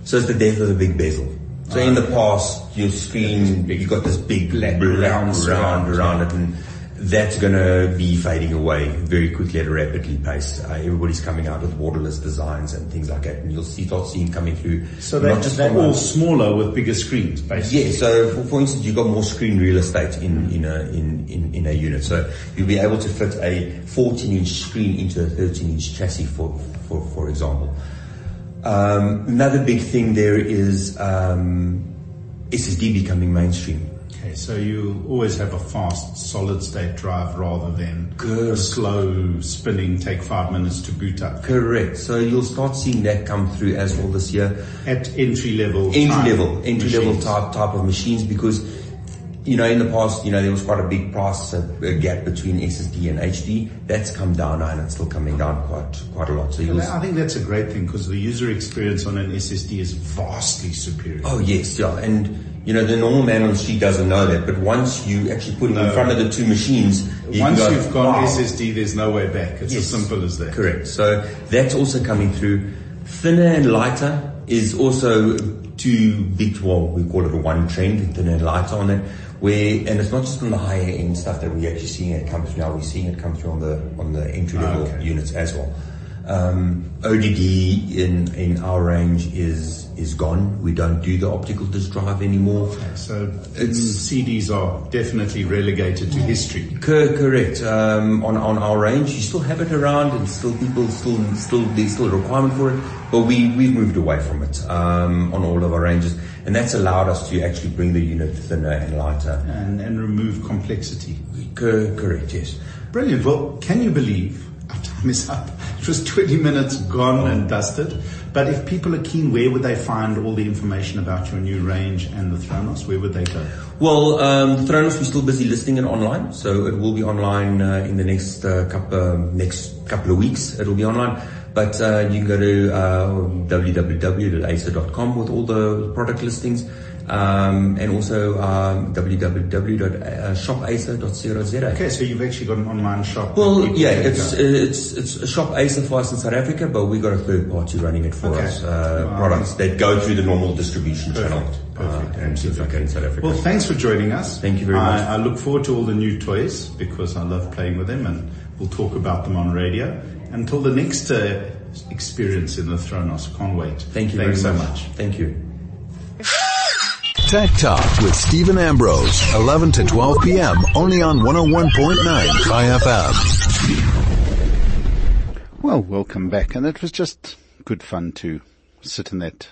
So it's the death of the big bezel. So in the past, your screen, you got this big black, Black black round round surround, around it and that's gonna be fading away very quickly at a rapidly pace. Uh, everybody's coming out with borderless designs and things like that and you'll see, start seeing coming through. So they're, they're all smaller with bigger screens, basically. yeah, so for, for instance, you've got more screen real estate in, in, a, in, in, in a unit. So you'll be able to fit a 14 inch screen into a 13 inch chassis, for, for, for example. Um, another big thing there is um, SSD becoming mainstream. Okay, so you always have a fast solid state drive rather than a slow spinning, take five minutes to boot up. Correct. So you'll start seeing that come through as well this year. At entry level. entry type level, entry level machines. type type of machines because you know in the past you know there was quite a big price gap between SSD and HD. That's come down now and it's still coming down quite quite a lot. I think that's a great thing because the user experience on an SSD is vastly superior. oh yes yeah and. You know, the normal man on the street doesn't know that, but once you actually put him in front of the two machines, you Once can go, you've got. SSD, there's no way back. It's Yes. as simple as that. Correct. So that's also coming through. Thinner and lighter is also too big. Well, we call it a one trend, and lighter on it. Where and it's not just on the higher end stuff that we're actually seeing it come through now. We're seeing it come through on the on the entry level ah, Okay. units as well. Um, ODD in in our range is is gone. We don't do the optical disk drive anymore. So It's- CDs are definitely relegated to history. Cor- correct. Um, on on our range, you still have it around, and still people still still there's still a requirement for it. But we we've moved away from it um, on all of our ranges, and that's allowed us to actually bring the unit thinner and lighter. And, and remove complexity. Cor- correct. Yes. Brilliant. Well, can you believe our time is up? It was 20 minutes gone and dusted. But if people are keen, where would they find all the information about your new range and the Thronos? Where would they go? Well, um, Thronos, we're still busy listing it online, so it will be online uh, in the next uh, couple uh, next couple of weeks. It will be online, but uh, you can go to uh, www.acer.com with all the product listings, and also um, www.shopacer.co.za. Okay, so you've actually got an online shop. Well, yeah, can it's it's it's a shop Acer for us in South Africa, but we got a third party running it for Okay. us. Uh, Wow. Products that go through the normal distribution Perfect, channel perfect, uh, in South Africa and South Africa. Well, thanks for joining us. Thank you very much. I look forward to all the new toys because I love playing with them and we'll talk about them on radio. Until the next uh, experience in the Thronos, can't wait. Thank you Thanks very so much. much. Thank you. Tech Talk with Stephen Ambrose, 11 to 12 p.m. only on 101.9 IFM. Well, welcome back. And it was just good fun to sit in that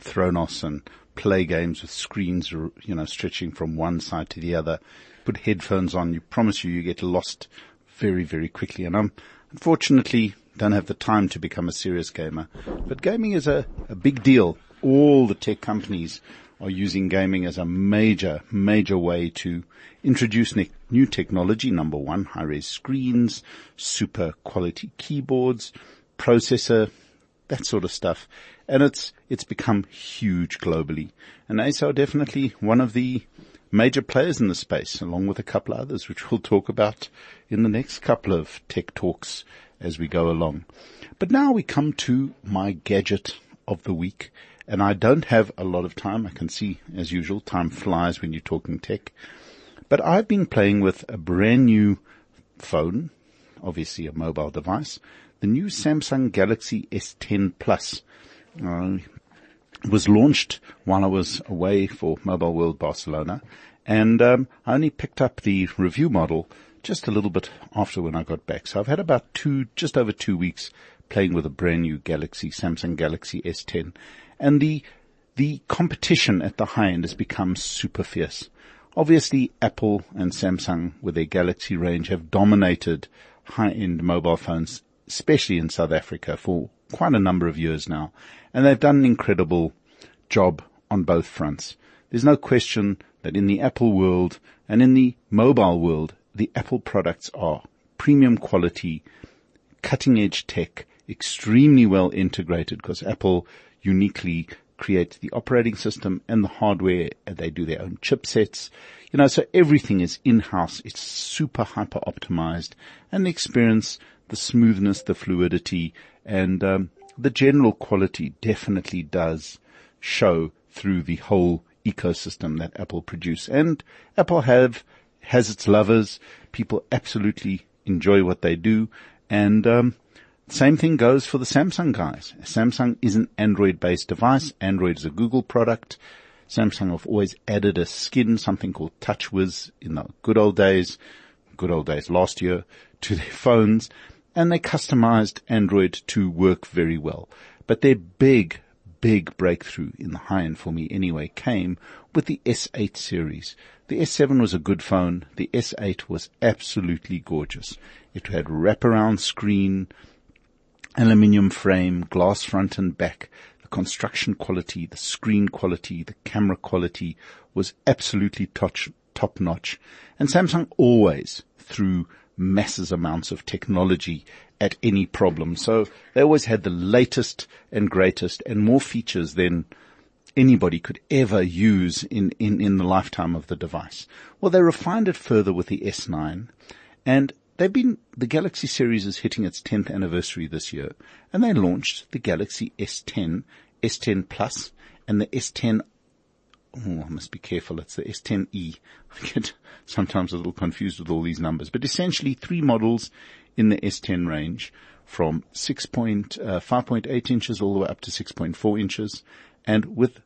Thronos and play games with screens, you know, stretching from one side to the other. Put headphones on. You promise you, you get lost very, very quickly. And I'm unfortunately don't have the time to become a serious gamer. But gaming is a, a big deal. All the tech companies are using gaming as a major, major way to introduce ne- new technology. Number one, high-res screens, super quality keyboards, processor, that sort of stuff. And it's, it's become huge globally. And Acer are definitely one of the major players in the space, along with a couple others, which we'll talk about in the next couple of tech talks as we go along. But now we come to my gadget of the week. And I don't have a lot of time. I can see, as usual, time flies when you're talking tech. But I've been playing with a brand new phone, obviously a mobile device, the new Samsung Galaxy S10 Plus. Uh, was launched while I was away for Mobile World Barcelona, and um, I only picked up the review model just a little bit after when I got back. So I've had about two, just over two weeks playing with a brand new Galaxy, Samsung Galaxy S10, and the the competition at the high end has become super fierce. Obviously, Apple and Samsung with their Galaxy range have dominated high-end mobile phones, especially in South Africa for quite a number of years now. And they've done an incredible job on both fronts. There's no question that in the Apple world and in the mobile world, the Apple products are premium quality, cutting edge tech, extremely well integrated because Apple uniquely creates the operating system and the hardware they do their own chipsets. You know, so everything is in-house. It's super hyper optimized and the experience, the smoothness, the fluidity and um, the general quality definitely does show through the whole ecosystem that Apple produce. And Apple have, has its lovers. People absolutely enjoy what they do. And, um, same thing goes for the Samsung guys. Samsung is an Android based device. Android is a Google product. Samsung have always added a skin, something called TouchWiz in the good old days, good old days last year to their phones and they customized Android to work very well. But their big, big breakthrough in the high end for me anyway came with the S8 series. The S7 was a good phone. The S8 was absolutely gorgeous. It had wraparound screen, aluminium frame, glass front and back. The construction quality, the screen quality, the camera quality was absolutely top notch. And Samsung always threw masses amounts of technology at any problem. So they always had the latest and greatest and more features than anybody could ever use in, in, in the lifetime of the device. Well, they refined it further with the S9 and they've been, the Galaxy series is hitting its 10th anniversary this year and they launched the Galaxy S10, S10 Plus and the S10 oh, I must be careful. It's the S10e. I get sometimes a little confused with all these numbers, but essentially three models in the S10 range from 6 point, uh, 5.8 inches all the way up to 6.4 inches and with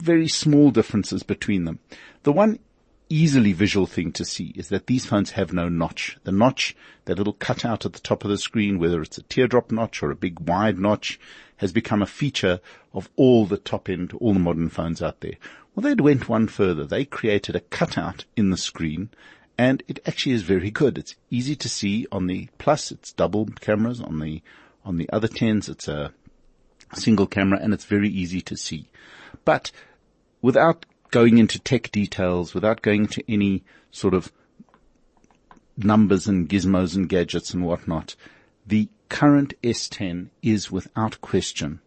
very small differences between them. The one easily visual thing to see is that these phones have no notch. The notch, that little cutout at the top of the screen, whether it's a teardrop notch or a big wide notch, has become a feature of all the top end, all the modern phones out there. Well, they went one further. They created a cutout in the screen and it actually is very good. It's easy to see on the plus. It's double cameras on the, on the other tens. It's a single camera and it's very easy to see. But without going into tech details, without going into any sort of numbers and gizmos and gadgets and whatnot, the current S10 is without question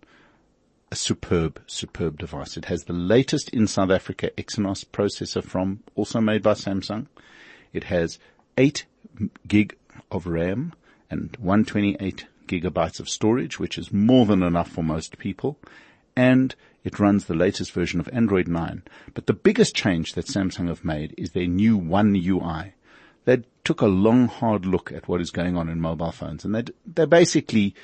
a superb, superb device. It has the latest in South Africa Exynos processor from, also made by Samsung. It has 8 gig of RAM and 128 gigabytes of storage, which is more than enough for most people. And it runs the latest version of Android 9. But the biggest change that Samsung have made is their new One UI. They took a long, hard look at what is going on in mobile phones and they, they basically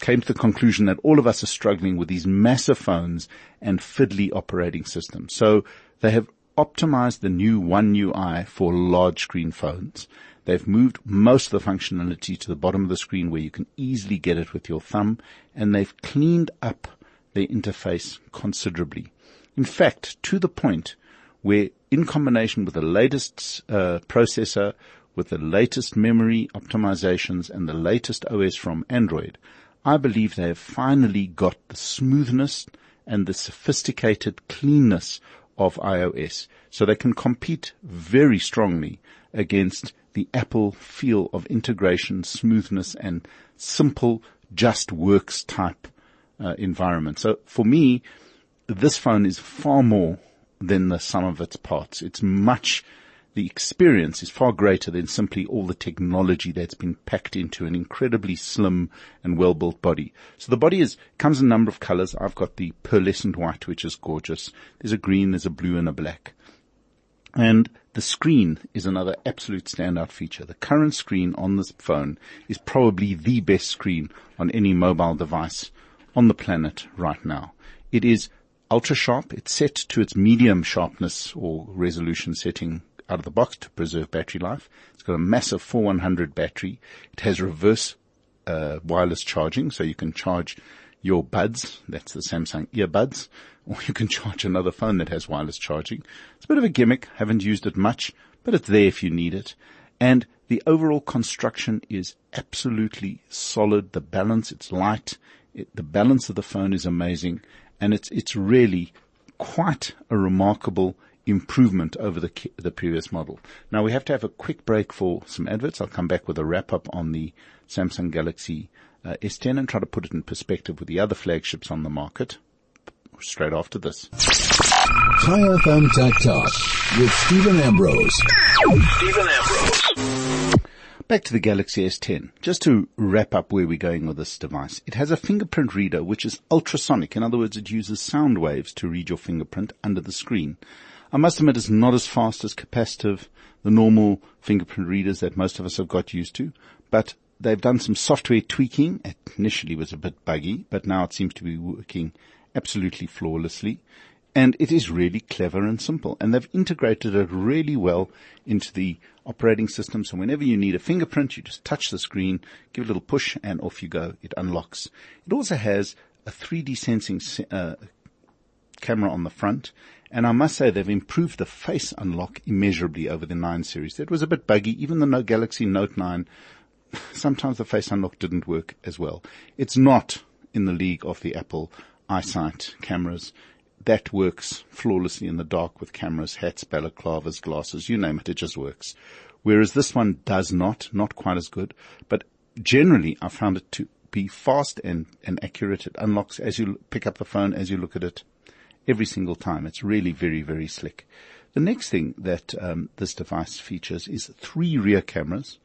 came to the conclusion that all of us are struggling with these massive phones and fiddly operating systems. So they have optimized the new One UI for large screen phones. They've moved most of the functionality to the bottom of the screen where you can easily get it with your thumb and they've cleaned up their interface considerably. In fact, to the point where in combination with the latest uh, processor, with the latest memory optimizations and the latest OS from Android, I believe they have finally got the smoothness and the sophisticated cleanness of iOS. So they can compete very strongly against the Apple feel of integration, smoothness and simple, just works type uh, environment. So for me, this phone is far more than the sum of its parts. It's much the experience is far greater than simply all the technology that's been packed into an incredibly slim and well-built body. So the body is, comes in a number of colors. I've got the pearlescent white, which is gorgeous. There's a green, there's a blue and a black. And the screen is another absolute standout feature. The current screen on this phone is probably the best screen on any mobile device on the planet right now. It is ultra sharp. It's set to its medium sharpness or resolution setting out of the box to preserve battery life. It's got a massive 4100 battery. It has reverse uh, wireless charging, so you can charge your buds. That's the Samsung earbuds, or you can charge another phone that has wireless charging. It's a bit of a gimmick. Haven't used it much, but it's there if you need it. And the overall construction is absolutely solid. The balance, it's light. It, the balance of the phone is amazing, and it's it's really quite a remarkable improvement over the, the previous model. Now we have to have a quick break for some adverts. I'll come back with a wrap up on the Samsung Galaxy uh, S10 and try to put it in perspective with the other flagships on the market straight after this. Chai FM Tech Talk with Stephen Ambrose. Stephen Ambrose. Back to the Galaxy S10. Just to wrap up where we're going with this device. It has a fingerprint reader which is ultrasonic. In other words, it uses sound waves to read your fingerprint under the screen. I must admit it's not as fast as capacitive, the normal fingerprint readers that most of us have got used to, but they've done some software tweaking. It initially was a bit buggy, but now it seems to be working absolutely flawlessly. And it is really clever and simple. And they've integrated it really well into the operating system. So whenever you need a fingerprint, you just touch the screen, give a little push, and off you go. It unlocks. It also has a 3D sensing uh, camera on the front and I must say they've improved the face unlock immeasurably over the 9 series. It was a bit buggy. Even the Galaxy Note 9, sometimes the face unlock didn't work as well. It's not in the league of the Apple iSight cameras. That works flawlessly in the dark with cameras, hats, balaclavas, glasses, you name it, it just works. Whereas this one does not, not quite as good, but generally I found it to be fast and, and accurate. It unlocks as you pick up the phone, as you look at it every single time. It's really very, very slick. The next thing that um, this device features is three rear cameras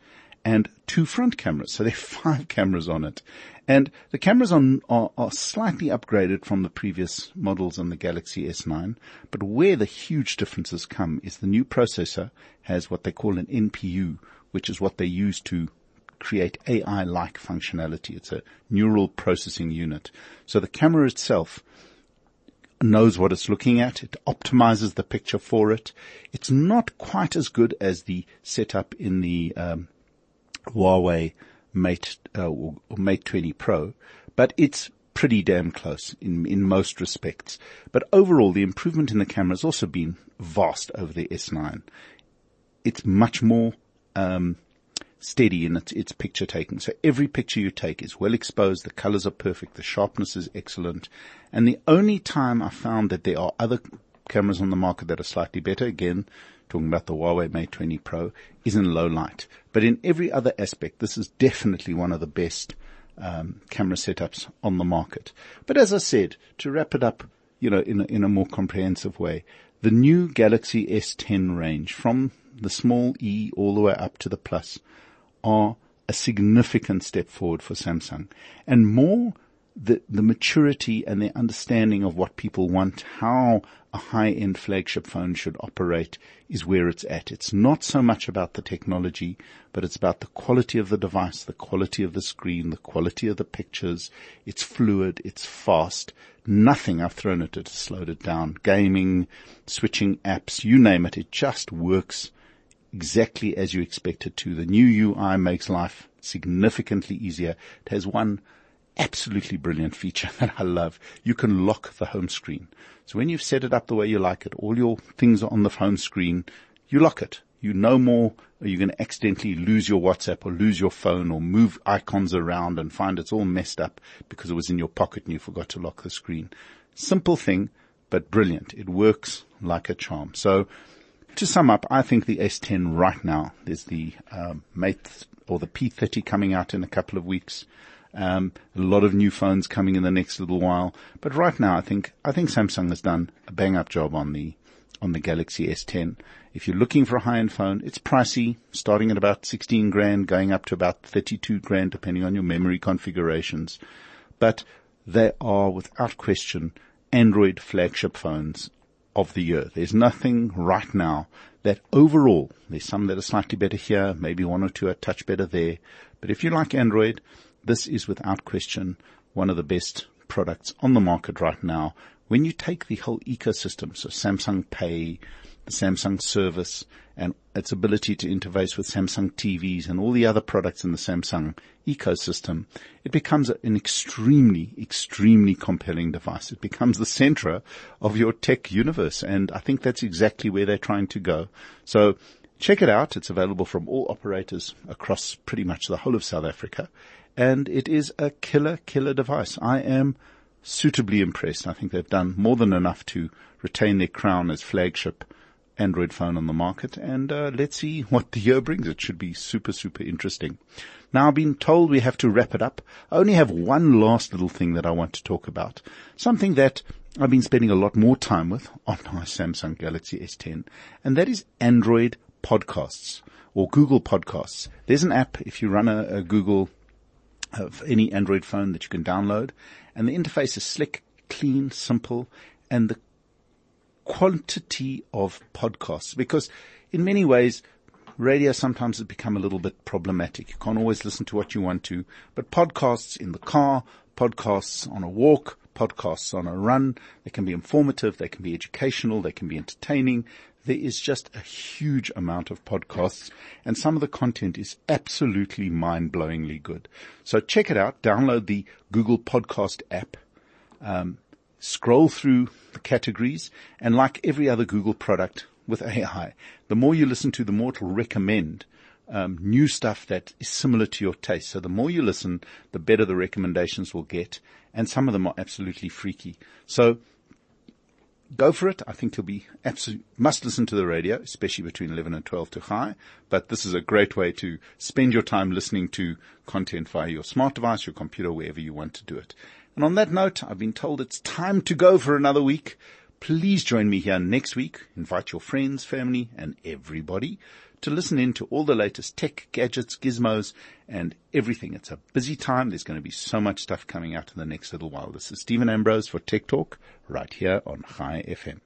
and two front cameras. So there are five cameras on it. And the cameras on, are, are, slightly upgraded from the previous models on the Galaxy S9. But where the huge differences come is the new processor has what they call an NPU, which is what they use to create AI-like functionality. It's a neural processing unit. So the camera itself knows what it's looking at. It optimizes the picture for it. It's not quite as good as the setup in the um, Huawei Mate uh, Mate 20 Pro, but it's pretty damn close in in most respects. But overall, the improvement in the camera has also been vast over the S9. It's much more um, steady in its, its picture taking. So every picture you take is well exposed. The colors are perfect. The sharpness is excellent. And the only time I found that there are other cameras on the market that are slightly better, again, talking about the Huawei Mate 20 Pro, is in low light. But in every other aspect, this is definitely one of the best um, camera setups on the market. But as I said, to wrap it up, you know, in a, in a more comprehensive way, the new Galaxy S10 range from the small E all the way up to the plus are a significant step forward for Samsung and more the, the maturity and the understanding of what people want, how a high-end flagship phone should operate is where it's at. It's not so much about the technology, but it's about the quality of the device, the quality of the screen, the quality of the pictures. It's fluid, it's fast. Nothing I've thrown at it has slowed it down. Gaming, switching apps, you name it, it just works exactly as you expect it to. The new UI makes life significantly easier. It has one absolutely brilliant feature that I love. You can lock the home screen. So when you've set it up the way you like it, all your things are on the home screen, you lock it. You no more are you going to accidentally lose your WhatsApp or lose your phone or move icons around and find it's all messed up because it was in your pocket and you forgot to lock the screen. Simple thing, but brilliant. It works like a charm. So to sum up, I think the S10 right now, there's the um, Mate or the P30 coming out in a couple of weeks. Um, a lot of new phones coming in the next little while. But right now, I think I think Samsung has done a bang up job on the on the Galaxy S10. If you're looking for a high-end phone, it's pricey, starting at about 16 grand, going up to about 32 grand, depending on your memory configurations. But they are, without question, Android flagship phones of the year. There's nothing right now that overall, there's some that are slightly better here, maybe one or two are touch better there. But if you like Android, this is without question one of the best products on the market right now. When you take the whole ecosystem, so Samsung Pay, the Samsung service, and its ability to interface with Samsung TVs and all the other products in the Samsung ecosystem, it becomes an extremely, extremely compelling device. It becomes the center of your tech universe. And I think that's exactly where they're trying to go. So check it out. It's available from all operators across pretty much the whole of South Africa and it is a killer, killer device. I am suitably impressed. I think they've done more than enough to retain their crown as flagship Android phone on the market. And uh, let's see what the year brings. It should be super, super interesting. Now I've been told we have to wrap it up. I only have one last little thing that I want to talk about. Something that I've been spending a lot more time with on my Samsung Galaxy S10, and that is Android podcasts or Google podcasts. There's an app if you run a, a Google of any Android phone that you can download. And the interface is slick, clean, simple, and the quantity of podcasts, because in many ways, radio sometimes has become a little bit problematic. You can't always listen to what you want to, but podcasts in the car, podcasts on a walk, podcasts on a run, they can be informative, they can be educational, they can be entertaining, there is just a huge amount of podcasts and some of the content is absolutely mind-blowingly good. So check it out. Download the Google Podcast app. Um, scroll through the categories and like every other Google product with AI, the more you listen to, the more it will recommend um, new stuff that is similar to your taste. So the more you listen, the better the recommendations will get. And some of them are absolutely freaky. So go for it. I think you'll be absolutely, must listen to the radio, especially between 11 and 12 to high. But this is a great way to spend your time listening to content via your smart device, your computer, wherever you want to do it. And on that note, I've been told it's time to go for another week. Please join me here next week. Invite your friends, family, and everybody to listen in to all the latest tech, gadgets, gizmos, and everything. It's a busy time. There's going to be so much stuff coming out in the next little while. This is Stephen Ambrose for Tech Talk right here on Chai FM.